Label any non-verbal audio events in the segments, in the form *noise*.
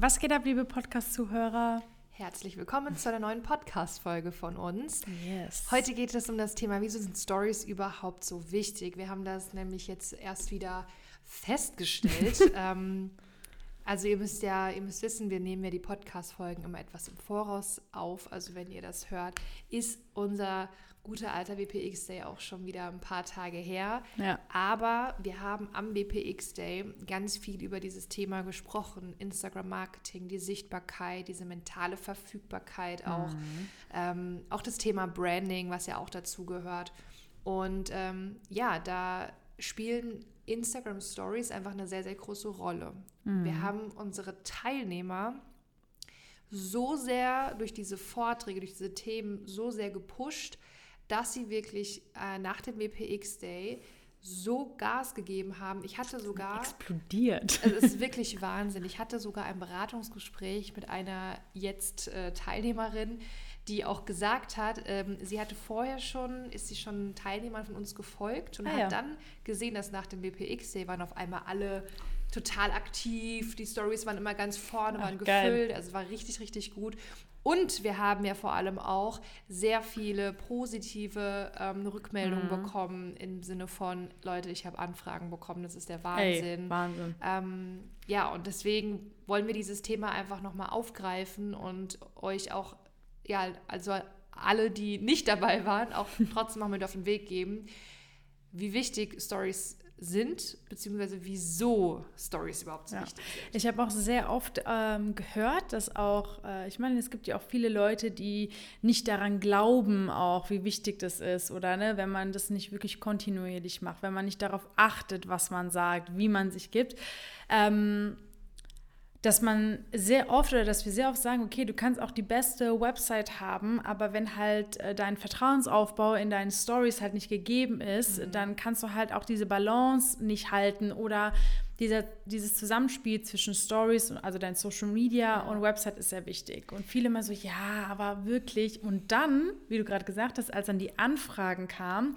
Was geht ab, liebe Podcast-Zuhörer? Herzlich willkommen zu einer neuen Podcast-Folge von uns. Yes. Heute geht es um das Thema, wieso sind Stories überhaupt so wichtig? Wir haben das nämlich jetzt erst wieder festgestellt. *laughs* ähm, also ihr müsst ja, ihr müsst wissen, wir nehmen ja die Podcast-Folgen immer etwas im Voraus auf. Also wenn ihr das hört, ist unser guter alter WPX Day auch schon wieder ein paar Tage her. Ja. Aber wir haben am WPX Day ganz viel über dieses Thema gesprochen. Instagram Marketing, die Sichtbarkeit, diese mentale Verfügbarkeit auch. Mhm. Ähm, auch das Thema Branding, was ja auch dazu gehört. Und ähm, ja, da spielen Instagram Stories einfach eine sehr, sehr große Rolle. Mhm. Wir haben unsere Teilnehmer so sehr durch diese Vorträge, durch diese Themen so sehr gepusht, dass sie wirklich äh, nach dem WPX Day so Gas gegeben haben. Ich hatte sogar. Explodiert. Es ist wirklich Wahnsinn. Ich hatte sogar ein Beratungsgespräch mit einer jetzt äh, Teilnehmerin, die auch gesagt hat, ähm, sie hatte vorher schon, ist sie schon Teilnehmern von uns gefolgt und Ah, hat ja. dann gesehen, dass nach dem WPX Day waren auf einmal alle total aktiv, die Stories waren immer ganz vorne, Ach, waren geil. gefüllt, also war richtig, richtig gut. Und wir haben ja vor allem auch sehr viele positive ähm, Rückmeldungen Mhm. bekommen im Sinne von, Leute, ich habe Anfragen bekommen, das ist der Ey, Wahnsinn. Wahnsinn. Ähm, ja, und deswegen wollen wir dieses Thema einfach nochmal aufgreifen und euch auch, ja, also alle, die nicht dabei waren, auch *laughs* trotzdem noch mit auf den Weg geben, wie wichtig Stories sind, beziehungsweise wieso Stories überhaupt so Ja. wichtig sind. Ich habe auch sehr oft ähm, gehört, dass auch, äh, ich meine, es gibt ja auch viele Leute, die nicht daran glauben, auch wie wichtig das ist oder ne, wenn man das nicht wirklich kontinuierlich macht, wenn man nicht darauf achtet, was man sagt, wie man sich gibt. Ähm, dass man sehr oft oder dass wir sehr oft sagen, okay, du kannst auch die beste Website haben, aber wenn halt äh, dein Vertrauensaufbau in deinen Stories halt nicht gegeben ist, dann kannst du halt auch diese Balance nicht halten oder dieser, dieses Zusammenspiel zwischen Stories, und- also dein Social Media und Website ist sehr wichtig. Und viele immer so, ja, aber wirklich. Und dann, wie du gerade gesagt hast, als dann die Anfragen kamen,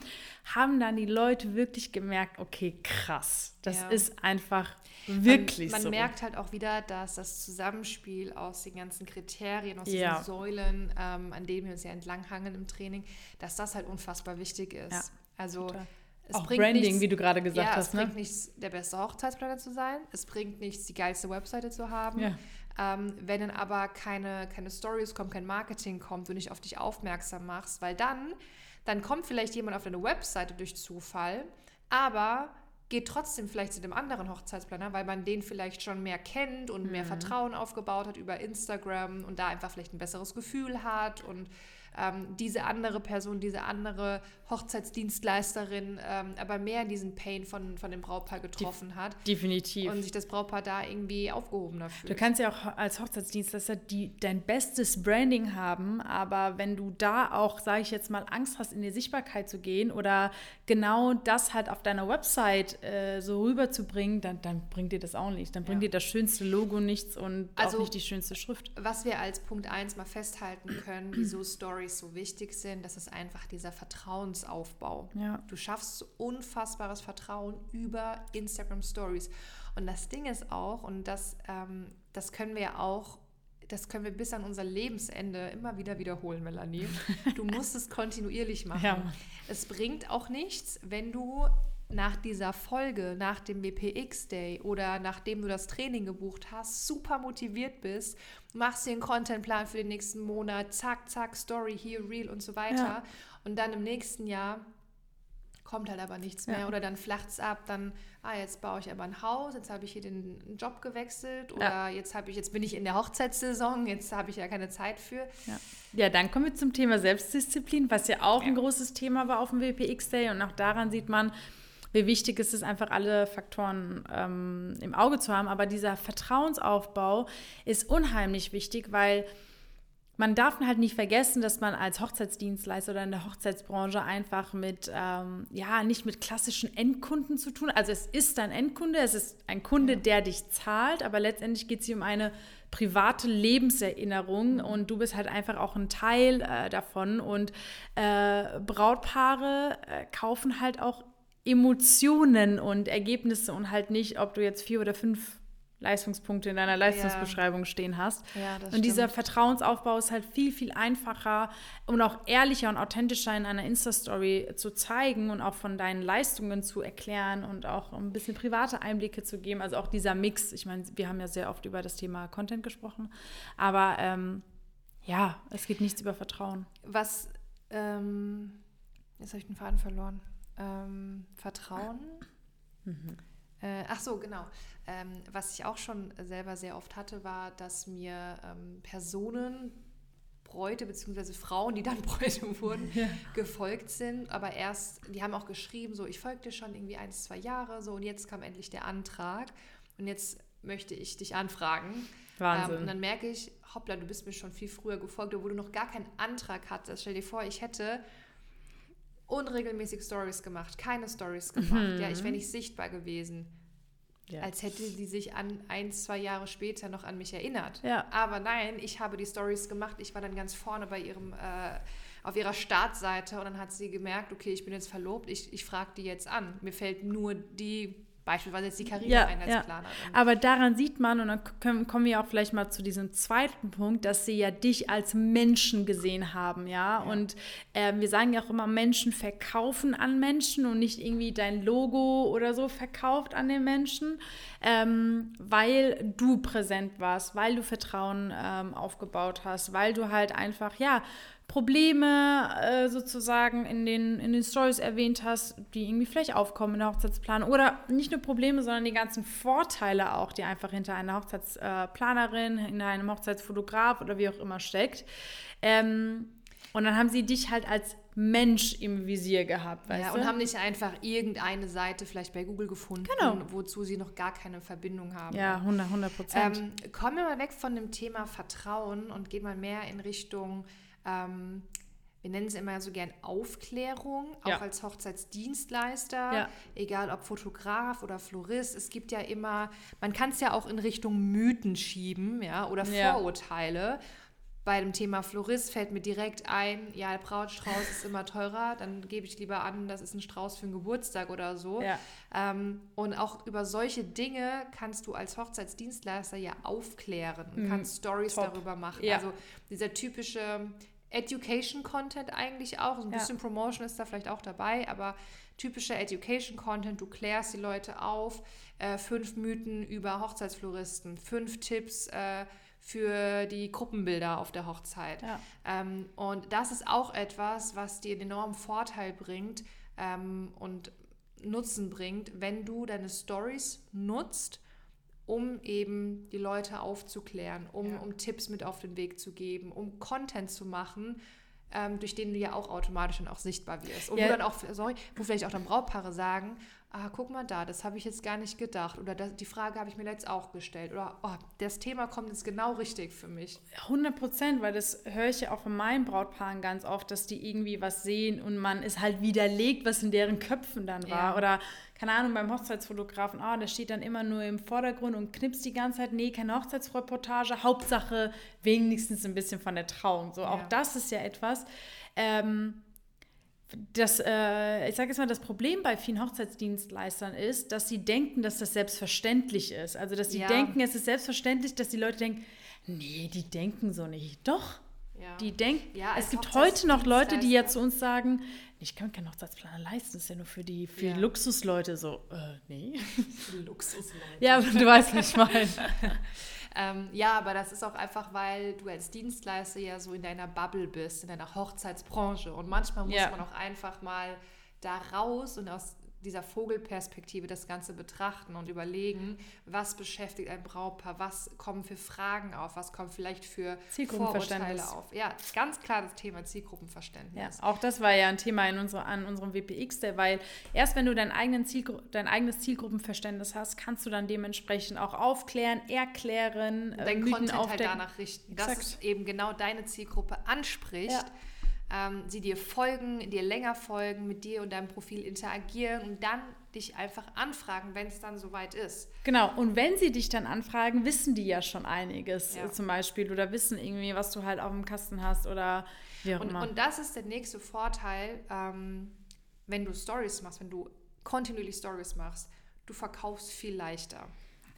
haben dann die Leute wirklich gemerkt, okay, krass, das Ja. ist einfach wirklich man, man so. merkt halt auch wieder, dass das Zusammenspiel aus den ganzen Kriterien, aus Ja. diesen Säulen, ähm, an denen wir uns ja entlanghangeln im Training, dass das halt unfassbar wichtig ist. Ja, also total. es auch bringt Branding, nichts, wie du gerade gesagt ja, hast. es Ne? bringt nichts, der beste Hochzeitsplaner zu sein. Es bringt nichts, die geilste Webseite zu haben. Ja. Ähm, wenn dann aber keine, keine Stories kommen, kein Marketing kommt, du nicht auf dich aufmerksam machst, weil dann, dann kommt vielleicht jemand auf deine Webseite durch Zufall, aber geht trotzdem vielleicht zu dem anderen Hochzeitsplaner, weil man den vielleicht schon mehr kennt und Mhm. mehr Vertrauen aufgebaut hat über Instagram und da einfach vielleicht ein besseres Gefühl hat und ähm, diese andere Person, diese andere Hochzeitsdienstleisterin ähm, aber mehr diesen Pain von, von dem Brautpaar getroffen hat Definitiv. und sich das Brautpaar da irgendwie aufgehobener fühlt. Du kannst ja auch als Hochzeitsdienstleister die, dein bestes Branding haben, aber wenn du da auch, sage ich jetzt mal, Angst hast, in die Sichtbarkeit zu gehen oder genau das halt auf deiner Website äh, so rüberzubringen, dann, dann bringt dir das auch nichts. Dann bringt Ja. dir das schönste Logo nichts und Also- auch nicht die schönste Schrift. Was wir als Punkt 1 mal festhalten können, wieso *clears throat* Stories so wichtig sind, das ist einfach dieser Vertrauensaufbau. Ja. Du schaffst unfassbares Vertrauen über Instagram Stories. Und das Ding ist auch, und das, ähm, das können wir ja auch, das können wir bis an unser Lebensende immer wieder wiederholen, Melanie. Du *laughs* musst es kontinuierlich machen. Ja. Es bringt auch nichts, wenn du nach dieser Folge, nach dem WPX Day oder nachdem du das Training gebucht hast, super motiviert bist, machst dir einen Contentplan für den nächsten Monat, zack, zack, Story, hier, Reel und so weiter. Ja. Und dann im nächsten Jahr kommt halt aber nichts mehr Ja. oder dann flacht es ab, dann, ah, jetzt baue ich aber ein Haus, jetzt habe ich hier den Job gewechselt oder Ja. jetzt habe ich, jetzt bin ich in der Hochzeitssaison, jetzt habe ich ja keine Zeit für. Ja. ja, dann kommen wir zum Thema Selbstdisziplin, was ja auch ein großes Thema war auf dem WPX Day. Und auch daran sieht man, wie wichtig es ist, einfach alle Faktoren ähm, im Auge zu haben. Aber dieser Vertrauensaufbau ist unheimlich wichtig, weil man darf halt nicht vergessen, dass man als Hochzeitsdienstleister oder in der Hochzeitsbranche einfach mit, ähm, ja, nicht mit klassischen Endkunden zu tun. Also es ist ein Endkunde, es ist ein Kunde, der dich zahlt, aber letztendlich geht es hier um eine private Lebenserinnerung und du bist halt einfach auch ein Teil äh, davon. Und äh, Brautpaare äh, kaufen halt auch Emotionen und Ergebnisse und halt nicht, ob du jetzt vier oder fünf Leistungspunkte in deiner Leistungsbeschreibung ja. stehen hast. Ja, und stimmt. dieser Vertrauensaufbau ist halt viel, viel einfacher und auch ehrlicher und authentischer in einer Insta-Story zu zeigen und auch von deinen Leistungen zu erklären und auch ein bisschen private Einblicke zu geben. Also auch dieser Mix. Ich meine, wir haben ja sehr oft über das Thema Content gesprochen, aber ähm, ja, es geht nichts über Vertrauen. Was, ähm, jetzt habe ich den Faden verloren. Ähm, Vertrauen. Mhm. Äh, ach so, genau. Ähm, was ich auch schon selber sehr oft hatte, war, dass mir ähm, Personen, Bräute bzw. Frauen, die dann *laughs* Bräute wurden, ja. gefolgt sind. Aber erst, die haben auch geschrieben, so, ich folgte schon irgendwie ein, zwei Jahre, so, und jetzt kam endlich der Antrag. Und jetzt möchte ich dich anfragen. Wahnsinn. Ähm, und dann merke ich, hoppla, du bist mir schon viel früher gefolgt, obwohl du noch gar keinen Antrag hattest. Stell dir vor, ich hätte unregelmäßig Stories gemacht, keine Stories gemacht. Mhm. Ja, ich wäre nicht sichtbar gewesen. Ja. Als hätte sie sich an ein, zwei Jahre später noch an mich erinnert. Ja. Aber nein, ich habe die Stories gemacht. Ich war dann ganz vorne bei ihrem, äh, auf ihrer Startseite und dann hat sie gemerkt, okay, ich bin jetzt verlobt, ich, ich frage die jetzt an. Mir fällt nur die beispielsweise jetzt die Karriere ja, ja. Aber daran sieht man, und dann können, kommen wir auch vielleicht mal zu diesem zweiten Punkt, dass sie ja dich als Menschen gesehen haben, ja. ja. Und äh, wir sagen ja auch immer, Menschen verkaufen an Menschen und nicht irgendwie dein Logo oder so verkauft an den Menschen, ähm, weil du präsent warst, weil du Vertrauen ähm, aufgebaut hast, weil du halt einfach, ja, Probleme äh, sozusagen in den, in den Stories erwähnt hast, die irgendwie vielleicht aufkommen in der Hochzeitsplanung. Oder nicht nur Probleme, sondern die ganzen Vorteile auch, die einfach hinter einer Hochzeitsplanerin, äh, hinter einem Hochzeitsfotograf oder wie auch immer steckt. Ähm, und dann haben sie dich halt als Mensch im Visier gehabt, weißt ja, du? und haben nicht einfach irgendeine Seite vielleicht bei Google gefunden, genau. wozu sie noch gar keine Verbindung haben. Ja, 100 Prozent. Ähm, kommen wir mal weg von dem Thema Vertrauen und gehen mal mehr in Richtung ähm, wir nennen es immer so gern Aufklärung, auch ja. als Hochzeitsdienstleister, ja. egal ob Fotograf oder Florist. Es gibt ja immer, man kann es ja auch in Richtung Mythen schieben, ja, oder ja. Vorurteile. Bei dem Thema Florist fällt mir direkt ein, ja, der Brautstrauß ist immer teurer, dann gebe ich lieber an, das ist ein Strauß für einen Geburtstag oder so. Ja. Ähm, und auch über solche Dinge kannst du als Hochzeitsdienstleister ja aufklären und mhm. kannst Stories darüber machen. Ja. Also dieser typische Education-Content eigentlich auch. So ein ja. bisschen Promotion ist da vielleicht auch dabei, aber typischer Education-Content, du klärst die Leute auf. Äh, fünf Mythen über Hochzeitsfloristen, fünf Tipps äh, für die Gruppenbilder auf der Hochzeit. Ja. Ähm, und das ist auch etwas, was dir einen enormen Vorteil bringt ähm, und Nutzen bringt, wenn du deine Stories nutzt um eben die Leute aufzuklären, um, ja. um Tipps mit auf den Weg zu geben, um Content zu machen, ähm, durch den du ja auch automatisch dann auch sichtbar wirst. Und ja. wo dann auch, sorry, wo vielleicht auch dann Brautpaare sagen, ah, guck mal da, das habe ich jetzt gar nicht gedacht. Oder das, die Frage habe ich mir jetzt auch gestellt. Oder oh, das Thema kommt jetzt genau richtig für mich. 100 Prozent, weil das höre ich ja auch von meinen Brautpaaren ganz oft, dass die irgendwie was sehen und man es halt widerlegt, was in deren Köpfen dann war. Ja. Oder keine Ahnung, beim Hochzeitsfotografen, ah, der steht dann immer nur im Vordergrund und knipst die ganze Zeit. Nee, keine Hochzeitsreportage. Hauptsache wenigstens ein bisschen von der Trauung. So, ja. auch das ist ja etwas. Ähm, das, äh, ich sage jetzt mal, das Problem bei vielen Hochzeitsdienstleistern ist, dass sie denken, dass das selbstverständlich ist. Also, dass sie ja. denken, es ist selbstverständlich, dass die Leute denken, nee, die denken so nicht. Doch, ja. die denken, ja, es gibt heute noch Leute, die ja zu uns sagen, ich kann keinen Hochzeitsplaner leisten, das ist ja nur für die, für die Luxusleute so, äh, nee. *laughs* Luxusleute. ja, du weißt, was ich meine. *laughs* Ähm, ja, aber das ist auch einfach, weil du als Dienstleister ja so in deiner Bubble bist, in deiner Hochzeitsbranche. Und manchmal muss ja. man auch einfach mal da raus und aus dieser Vogelperspektive das Ganze betrachten und überlegen, was beschäftigt ein Brautpaar, was kommen für Fragen auf, was kommen vielleicht für Vorurteile auf. Ja, ganz klar das Thema Zielgruppenverständnis. Ja, auch das war ja ein Thema in unsere, an unserem WPX, der, weil erst wenn du dein, eigenen Zielgru dein eigenes Zielgruppenverständnis hast, kannst du dann dementsprechend auch aufklären, erklären, äh, dein Content halt danach richten, dass es eben genau deine Zielgruppe anspricht. Ja ähm, sie dir folgen, dir länger folgen, mit dir und deinem Profil interagieren und dann dich einfach anfragen, wenn es dann soweit ist. Genau, und wenn sie dich dann anfragen, wissen die ja schon einiges ja. zum Beispiel oder wissen irgendwie, was du halt auf dem Kasten hast oder wie auch und, immer. Und das ist der nächste Vorteil, ähm, wenn du Stories machst, wenn du kontinuierlich Stories machst, du verkaufst viel leichter.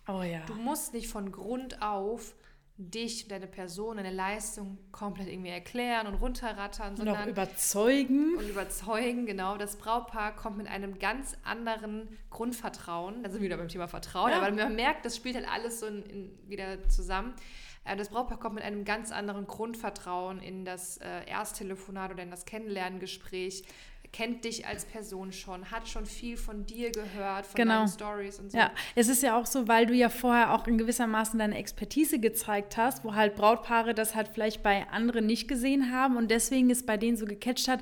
Oh ja. Du musst nicht von Grund auf dich, deine Person, deine Leistung komplett irgendwie erklären und runterrattern, sondern und auch überzeugen. Und überzeugen, genau. Das Brautpaar kommt mit einem ganz anderen Grundvertrauen. Da sind wir wieder beim Thema Vertrauen, ja. aber man merkt, das spielt halt alles so in, in, wieder zusammen. Äh, das Brautpaar kommt mit einem ganz anderen Grundvertrauen in das äh, Ersttelefonat oder in das Kennenlerngespräch kennt dich als Person schon, hat schon viel von dir gehört, von genau. deinen Stories und so. Ja, es ist ja auch so, weil du ja vorher auch in gewissermaßen deine Expertise gezeigt hast, wo halt Brautpaare das halt vielleicht bei anderen nicht gesehen haben und deswegen ist bei denen so gecatcht hat,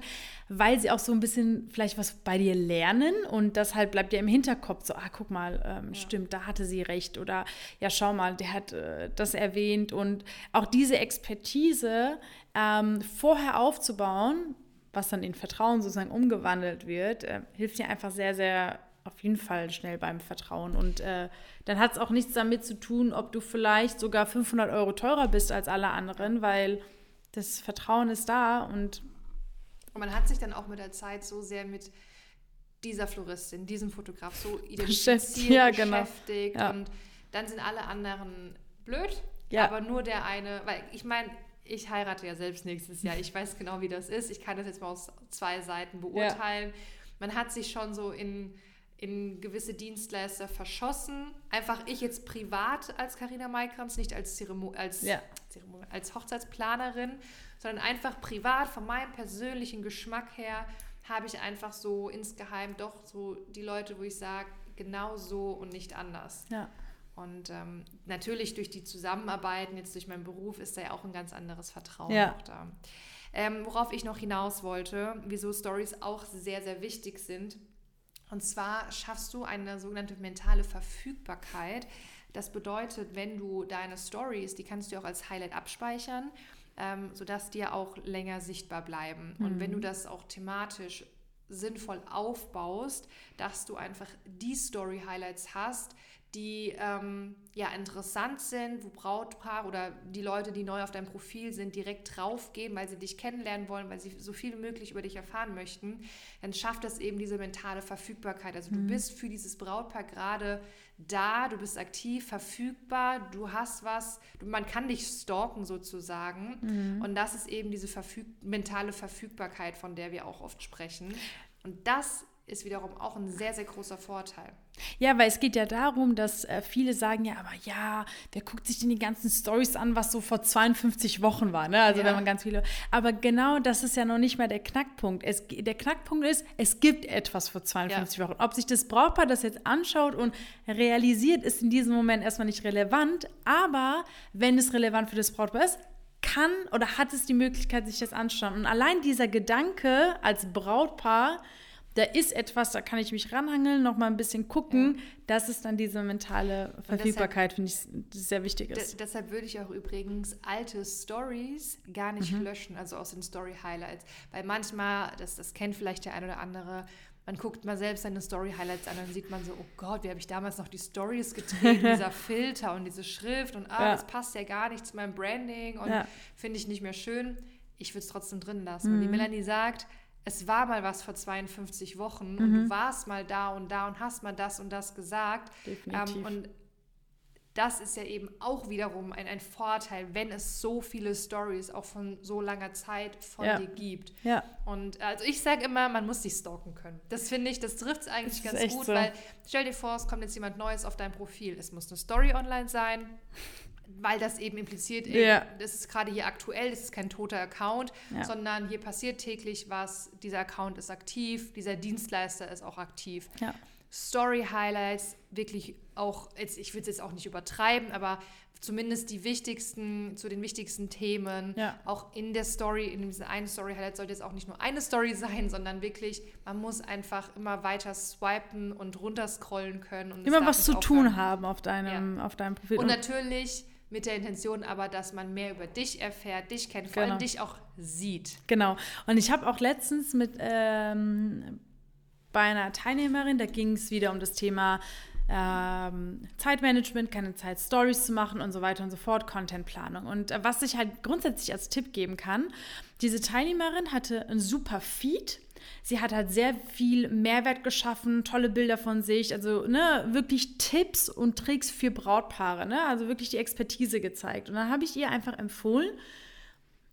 weil sie auch so ein bisschen vielleicht was bei dir lernen und das halt bleibt ja im Hinterkopf so, ah, guck mal, ähm, ja. stimmt, da hatte sie recht oder ja, schau mal, der hat äh, das erwähnt und auch diese Expertise ähm, vorher aufzubauen, was dann in Vertrauen sozusagen umgewandelt wird, äh, hilft dir einfach sehr, sehr auf jeden Fall schnell beim Vertrauen. Und äh, dann hat es auch nichts damit zu tun, ob du vielleicht sogar 500 Euro teurer bist als alle anderen, weil das Vertrauen ist da und. Und man hat sich dann auch mit der Zeit so sehr mit dieser Floristin, diesem Fotograf so *laughs* identifiziert, ja, genau. beschäftigt. Ja. Und dann sind alle anderen blöd, ja. aber nur der eine, weil ich meine, ich heirate ja selbst nächstes Jahr. Ich weiß genau, wie das ist. Ich kann das jetzt mal aus zwei Seiten beurteilen. Ja. Man hat sich schon so in, in gewisse Dienstleister verschossen. Einfach ich jetzt privat als Karina Maikrams, nicht als, Zeremo als, ja. Zeremo als Hochzeitsplanerin, sondern einfach privat von meinem persönlichen Geschmack her habe ich einfach so insgeheim doch so die Leute, wo ich sage, genau so und nicht anders. Ja. Und ähm, natürlich durch die Zusammenarbeit, jetzt durch meinen Beruf, ist da ja auch ein ganz anderes Vertrauen ja. da. Ähm, worauf ich noch hinaus wollte, wieso Stories auch sehr, sehr wichtig sind. Und zwar schaffst du eine sogenannte mentale Verfügbarkeit. Das bedeutet, wenn du deine Stories, die kannst du auch als Highlight abspeichern, ähm, sodass die auch länger sichtbar bleiben. Mhm. Und wenn du mhm. das auch thematisch sinnvoll aufbaust, dass du einfach die Story-Highlights hast, die ähm, ja interessant sind, wo Brautpaar oder die Leute, die neu auf deinem Profil sind, direkt draufgehen, weil sie dich kennenlernen wollen, weil sie so viel wie möglich über dich erfahren möchten, dann schafft das eben diese mentale Verfügbarkeit. Also mhm. du bist für dieses Brautpaar gerade da, du bist aktiv, verfügbar, du hast was, du, man kann dich stalken sozusagen. Mhm. Und das ist eben diese Verfüg mentale Verfügbarkeit, von der wir auch oft sprechen. Und das ist wiederum auch ein sehr, sehr großer Vorteil. Ja, weil es geht ja darum, dass äh, viele sagen, ja, aber ja, wer guckt sich denn die ganzen Stories an, was so vor 52 Wochen war, ne? Also ja. wenn man ganz viele. Aber genau das ist ja noch nicht mal der Knackpunkt. Es, der Knackpunkt ist, es gibt etwas vor 52 ja. Wochen. Ob sich das Brautpaar das jetzt anschaut und realisiert, ist in diesem Moment erstmal nicht relevant. Aber wenn es relevant für das Brautpaar ist, kann oder hat es die Möglichkeit, sich das anzuschauen. Und allein dieser Gedanke als Brautpaar, da ist etwas, da kann ich mich ranhangeln, noch mal ein bisschen gucken. Ja. Das ist dann diese mentale Verfügbarkeit, finde ich, sehr wichtig ist. Deshalb würde ich auch übrigens alte Stories gar nicht mhm. löschen, also aus den Story Highlights. Weil manchmal, das, das kennt vielleicht der ein oder andere, man guckt mal selbst seine Story Highlights an und dann sieht man so, oh Gott, wie habe ich damals noch die Stories gedreht, *laughs* dieser Filter und diese Schrift und ah, ja. das passt ja gar nicht zu meinem Branding und ja. finde ich nicht mehr schön. Ich würde es trotzdem drin lassen. Mhm. Wie Melanie sagt, es war mal was vor 52 Wochen mhm. und du mhm. warst mal da und da und hast mal das und das gesagt. Definitiv. Ähm, und das ist ja eben auch wiederum ein, ein Vorteil, wenn es so viele Stories auch von so langer Zeit von ja. dir gibt. Ja. Und also ich sage immer, man muss dich stalken können. Das finde ich, das trifft es eigentlich das ganz gut, so. weil stell dir vor, es kommt jetzt jemand Neues auf dein Profil. Es muss eine Story online sein weil das eben impliziert, ja. das ist gerade hier aktuell, das ist kein toter Account, ja. sondern hier passiert täglich was, dieser Account ist aktiv, dieser Dienstleister ist auch aktiv. Ja. Story-Highlights, wirklich auch, jetzt, ich will es jetzt auch nicht übertreiben, aber zumindest die wichtigsten, zu den wichtigsten Themen, ja. auch in der Story, in diesem einen Story-Highlight sollte jetzt auch nicht nur eine Story sein, sondern wirklich, man muss einfach immer weiter swipen und runterscrollen können. Und immer was zu tun haben auf deinem, ja. auf deinem Profil. Und natürlich mit der Intention aber, dass man mehr über dich erfährt, dich kennt, vor genau. allem dich auch sieht. Genau. Und ich habe auch letztens mit ähm, bei einer Teilnehmerin, da ging es wieder um das Thema ähm, Zeitmanagement, keine Zeit, Stories zu machen und so weiter und so fort, Contentplanung. Und äh, was ich halt grundsätzlich als Tipp geben kann, diese Teilnehmerin hatte ein super Feed Sie hat halt sehr viel Mehrwert geschaffen, tolle Bilder von sich, also ne, wirklich Tipps und Tricks für Brautpaare, ne? also wirklich die Expertise gezeigt. Und dann habe ich ihr einfach empfohlen,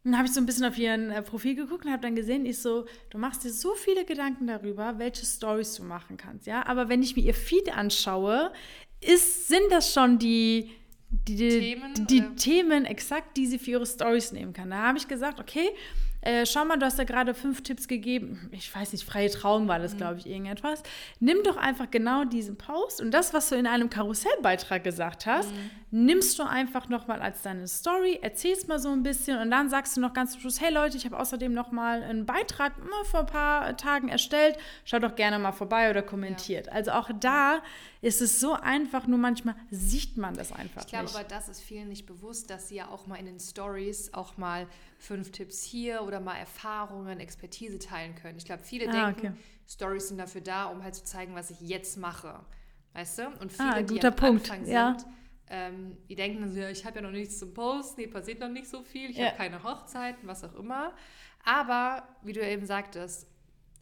dann habe ich so ein bisschen auf ihren äh, Profil geguckt und habe dann gesehen, ich so, du machst dir so viele Gedanken darüber, welche Stories du machen kannst, ja. Aber wenn ich mir ihr Feed anschaue, ist, sind das schon die, die, Themen, die, die Themen exakt, die sie für ihre Stories nehmen kann. Da habe ich gesagt, okay, äh, schau mal, du hast da gerade fünf Tipps gegeben. Ich weiß nicht, freie Traum war das, mhm. glaube ich, irgendetwas. Nimm doch einfach genau diesen Post und das, was du in einem Karussellbeitrag gesagt hast, mhm. nimmst du einfach nochmal als deine Story, erzählst mal so ein bisschen und dann sagst du noch ganz zum Schluss, hey Leute, ich habe außerdem nochmal einen Beitrag mal vor ein paar Tagen erstellt. Schaut doch gerne mal vorbei oder kommentiert. Ja. Also auch da ist es so einfach, nur manchmal sieht man das einfach ich glaube, nicht. aber das ist vielen nicht bewusst, dass sie ja auch mal in den Stories auch mal fünf Tipps hier oder mal Erfahrungen, Expertise teilen können. Ich glaube, viele ah, denken, okay. Stories sind dafür da, um halt zu zeigen, was ich jetzt mache. Weißt du? Und viele, ah, die am Punkt. Anfang ja. sind, ähm, die denken dann so, ja, ich habe ja noch nichts zum Posten, hier passiert noch nicht so viel, ich ja. habe keine Hochzeiten, was auch immer. Aber, wie du eben sagtest,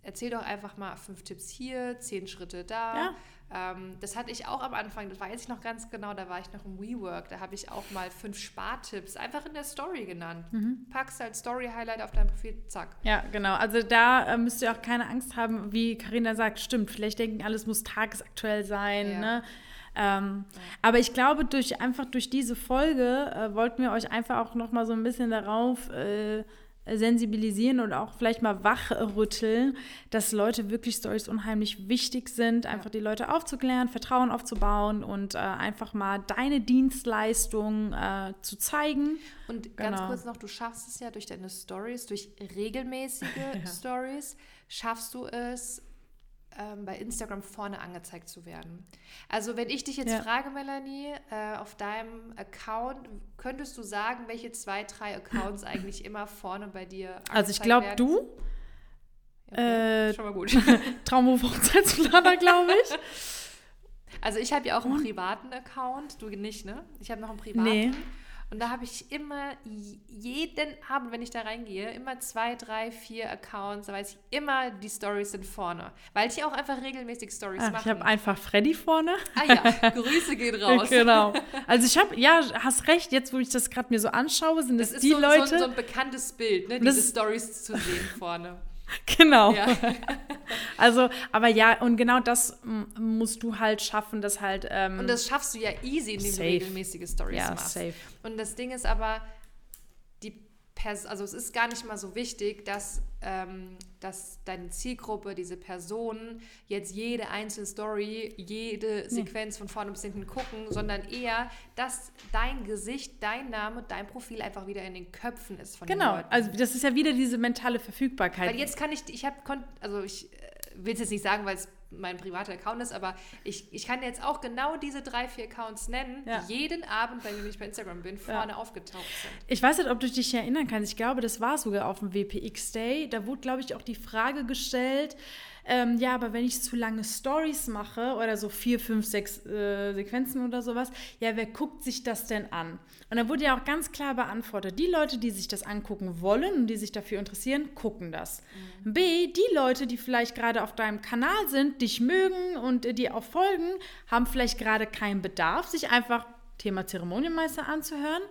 erzähl doch einfach mal fünf Tipps hier, zehn Schritte da. Ja. Ähm, das hatte ich auch am Anfang, das weiß ich noch ganz genau, da war ich noch im WeWork, da habe ich auch mal fünf Spartipps einfach in der Story genannt. Mhm. Packst halt Story-Highlight auf dein Profil, zack. Ja, genau. Also da äh, müsst ihr auch keine Angst haben, wie Karina sagt, stimmt, vielleicht denken, alles muss tagesaktuell sein, ja. ne? Ähm, ja. Aber ich glaube, durch einfach durch diese Folge äh, wollten wir euch einfach auch noch mal so ein bisschen darauf äh, sensibilisieren und auch vielleicht mal wachrütteln, dass Leute wirklich Stories unheimlich wichtig sind, einfach die Leute aufzuklären, Vertrauen aufzubauen und äh, einfach mal deine Dienstleistung äh, zu zeigen. Und ganz genau. kurz noch, du schaffst es ja durch deine Stories, durch regelmäßige *laughs* ja. Stories, schaffst du es, ähm, bei Instagram vorne angezeigt zu werden. Also wenn ich dich jetzt ja. frage, Melanie, äh, auf deinem Account, könntest du sagen, welche zwei, drei Accounts *laughs* eigentlich immer vorne bei dir angezeigt Also ich glaube, du. Okay, äh, schon mal gut. *laughs* Traumhof Hochzeitsplaner, glaube ich. *laughs* Also ich habe ja auch einen privaten Account, du nicht, ne? Ich habe noch einen privaten. Nee. Und da habe ich immer jeden Abend, wenn ich da reingehe, immer zwei, drei, vier Accounts. Da weiß ich immer, die Stories sind vorne. Weil ich auch einfach regelmäßig Stories mache. Ich habe einfach Freddy vorne. Ah ja, *laughs* Grüße gehen *laughs* raus. genau. *laughs* Also ich habe, ja, hast recht, jetzt wo ich das gerade mir so anschaue, sind das, das die so, Leute. So, so ein bekanntes Bild, ne? Diese Stories zu sehen vorne. *laughs* Genau. Ja. *laughs* also, aber ja, und genau das musst du halt schaffen, dass halt. Ähm, und das schaffst du ja easy, indem safe. du regelmäßige Stories ja, machst. Safe. Und das Ding ist aber, also es ist gar nicht mal so wichtig, dass, ähm, dass deine Zielgruppe, diese Personen jetzt jede einzelne Story, jede Sequenz von vorne bis hinten gucken, sondern eher, dass dein Gesicht, dein Name, dein Profil einfach wieder in den Köpfen ist von genau. den Leuten. Genau, also das ist ja wieder diese mentale Verfügbarkeit. Weil jetzt kann ich, ich habe, also ich äh, will es jetzt nicht sagen, weil es mein privater Account ist, aber ich, ich kann jetzt auch genau diese drei, vier Accounts nennen, ja. die jeden Abend, wenn ich bei Instagram bin, vorne ja. aufgetaucht sind. Ich weiß nicht, ob du dich erinnern kannst. Ich glaube, das war sogar auf dem WPX Day. Da wurde, glaube ich, auch die Frage gestellt, ähm, ja, aber wenn ich zu lange Stories mache oder so vier, fünf, sechs äh, Sequenzen oder sowas, ja, wer guckt sich das denn an? Und da wurde ja auch ganz klar beantwortet, die Leute, die sich das angucken wollen und die sich dafür interessieren, gucken das. Mhm. B, die Leute, die vielleicht gerade auf deinem Kanal sind, dich mögen und äh, dir auch folgen, haben vielleicht gerade keinen Bedarf, sich einfach Thema Zeremonienmeister anzuhören.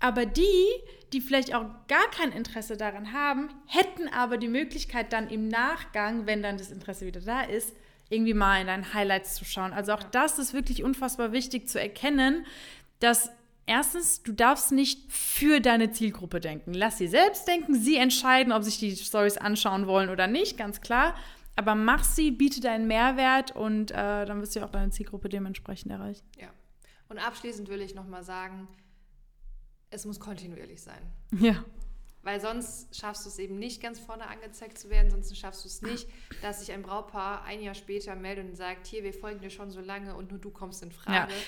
Aber die, die vielleicht auch gar kein Interesse daran haben, hätten aber die Möglichkeit dann im Nachgang, wenn dann das Interesse wieder da ist, irgendwie mal in deinen Highlights zu schauen. Also auch das ist wirklich unfassbar wichtig zu erkennen, dass erstens, du darfst nicht für deine Zielgruppe denken. Lass sie selbst denken, sie entscheiden, ob sich die Stories anschauen wollen oder nicht, ganz klar. Aber mach sie, biete deinen Mehrwert und äh, dann wirst du auch deine Zielgruppe dementsprechend erreichen. Ja. Und abschließend will ich nochmal sagen, es muss kontinuierlich sein. Ja. Weil sonst schaffst du es eben nicht, ganz vorne angezeigt zu werden, sonst schaffst du es nicht, dass sich ein Brautpaar ein Jahr später meldet und sagt, hier, wir folgen dir schon so lange und nur du kommst in Frage. Ja.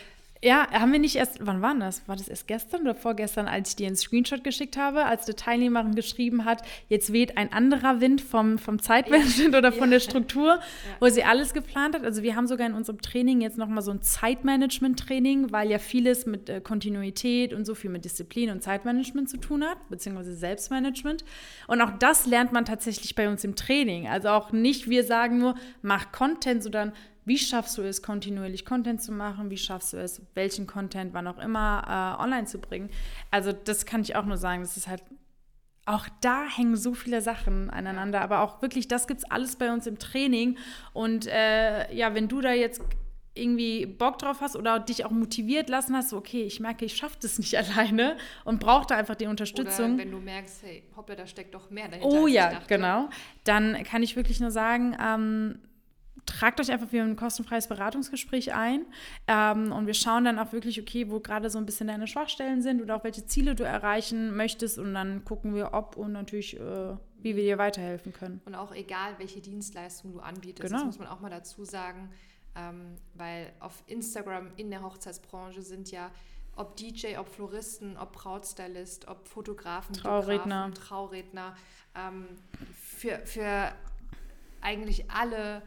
Ja, haben wir nicht erst, wann war das? War das erst gestern oder vorgestern, als ich dir einen Screenshot geschickt habe, als die Teilnehmerin geschrieben hat, jetzt weht ein anderer Wind vom, vom Zeitmanagement ja. oder von ja. der Struktur, ja. wo sie alles geplant hat. Also wir haben sogar in unserem Training jetzt nochmal so ein Zeitmanagement-Training, weil ja vieles mit äh, Kontinuität und so viel mit Disziplin und Zeitmanagement zu tun hat, beziehungsweise Selbstmanagement. Und auch das lernt man tatsächlich bei uns im Training. Also auch nicht, wir sagen nur, mach Content, sondern wie schaffst du es, kontinuierlich Content zu machen? Wie schaffst du es, welchen Content, wann auch immer, äh, online zu bringen? Also das kann ich auch nur sagen. Das ist halt, auch da hängen so viele Sachen aneinander. Aber auch wirklich, das gibt es alles bei uns im Training. Und äh, ja, wenn du da jetzt irgendwie Bock drauf hast oder dich auch motiviert lassen hast, so, okay, ich merke, ich schaffe das nicht *laughs* alleine und brauche da einfach die Unterstützung. Oder wenn du merkst, hey, hoppla, da steckt doch mehr dahinter. Oh ja, genau. Dann kann ich wirklich nur sagen, ähm, tragt euch einfach für ein kostenfreies Beratungsgespräch ein ähm, und wir schauen dann auch wirklich, okay, wo gerade so ein bisschen deine Schwachstellen sind oder auch welche Ziele du erreichen möchtest und dann gucken wir, ob und natürlich, äh, wie wir dir weiterhelfen können. Und auch egal, welche Dienstleistung du anbietest, genau. das muss man auch mal dazu sagen, ähm, weil auf Instagram in der Hochzeitsbranche sind ja ob DJ, ob Floristen, ob Brautstylist, ob Fotografen, Trauredner, Trauredner ähm, für, für eigentlich alle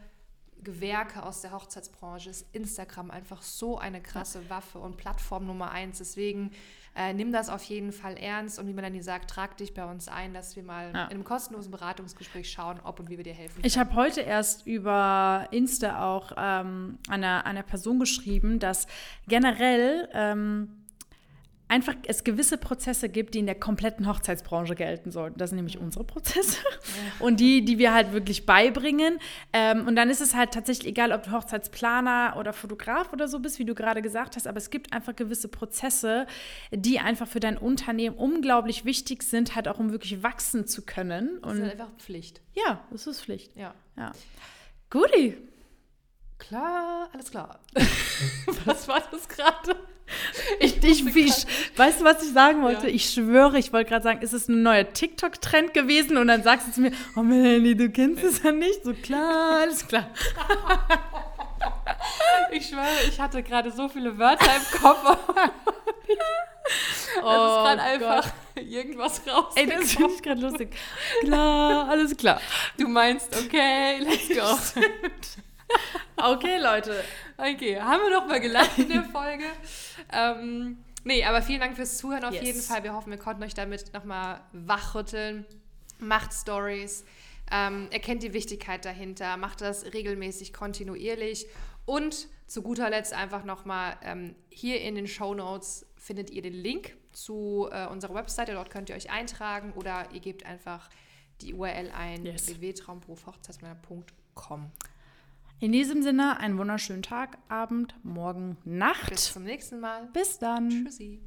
Gewerke aus der Hochzeitsbranche ist Instagram einfach so eine krasse Waffe und Plattform Nummer eins. Deswegen äh, nimm das auf jeden Fall ernst und wie man dann sagt, trag dich bei uns ein, dass wir mal ja. in einem kostenlosen Beratungsgespräch schauen, ob und wie wir dir helfen können. Ich habe heute erst über Insta auch ähm, einer, einer Person geschrieben, dass generell ähm, einfach es gewisse Prozesse gibt, die in der kompletten Hochzeitsbranche gelten sollten. Das sind nämlich unsere Prozesse und die, die wir halt wirklich beibringen. Ähm, und dann ist es halt tatsächlich egal, ob du Hochzeitsplaner oder Fotograf oder so bist, wie du gerade gesagt hast, aber es gibt einfach gewisse Prozesse, die einfach für dein Unternehmen unglaublich wichtig sind, halt auch um wirklich wachsen zu können. Und das ist halt einfach Pflicht. Ja, das ist Pflicht. Ja. ja. Guti. Klar, alles klar. *laughs* Was war das gerade? Ich, ich, ich, weißt du, was ich sagen wollte? Ja. Ich schwöre, ich wollte gerade sagen, ist es ein neuer TikTok-Trend gewesen? Und dann sagst du zu mir, oh Melanie, du kennst es ja nicht. So klar, alles klar. Ich schwöre, ich hatte gerade so viele Wörter im Kopf. *laughs* Es oh ist gerade einfach irgendwas raus. Ey, das finde ich gerade lustig. Klar, alles klar. Du meinst, okay, let's go. *laughs* *laughs* okay, Leute. Okay, haben wir noch mal gelacht in der *laughs* Folge. ähm, nee, aber vielen Dank fürs Zuhören auf yes. jeden Fall. Wir hoffen, wir konnten euch damit noch mal wachrütteln. Macht Stories. Ähm, erkennt die Wichtigkeit dahinter, macht das regelmäßig, kontinuierlich und zu guter Letzt einfach nochmal ähm, hier in den Show Notes findet ihr den Link zu äh, unserer Webseite. Dort könnt ihr euch eintragen oder ihr gebt einfach die URL ein yes. www.traumberufhochzeitsmänner.com. In diesem Sinne, einen wunderschönen Tag, Abend, Morgen, Nacht. Bis zum nächsten Mal. Bis dann. Tschüssi.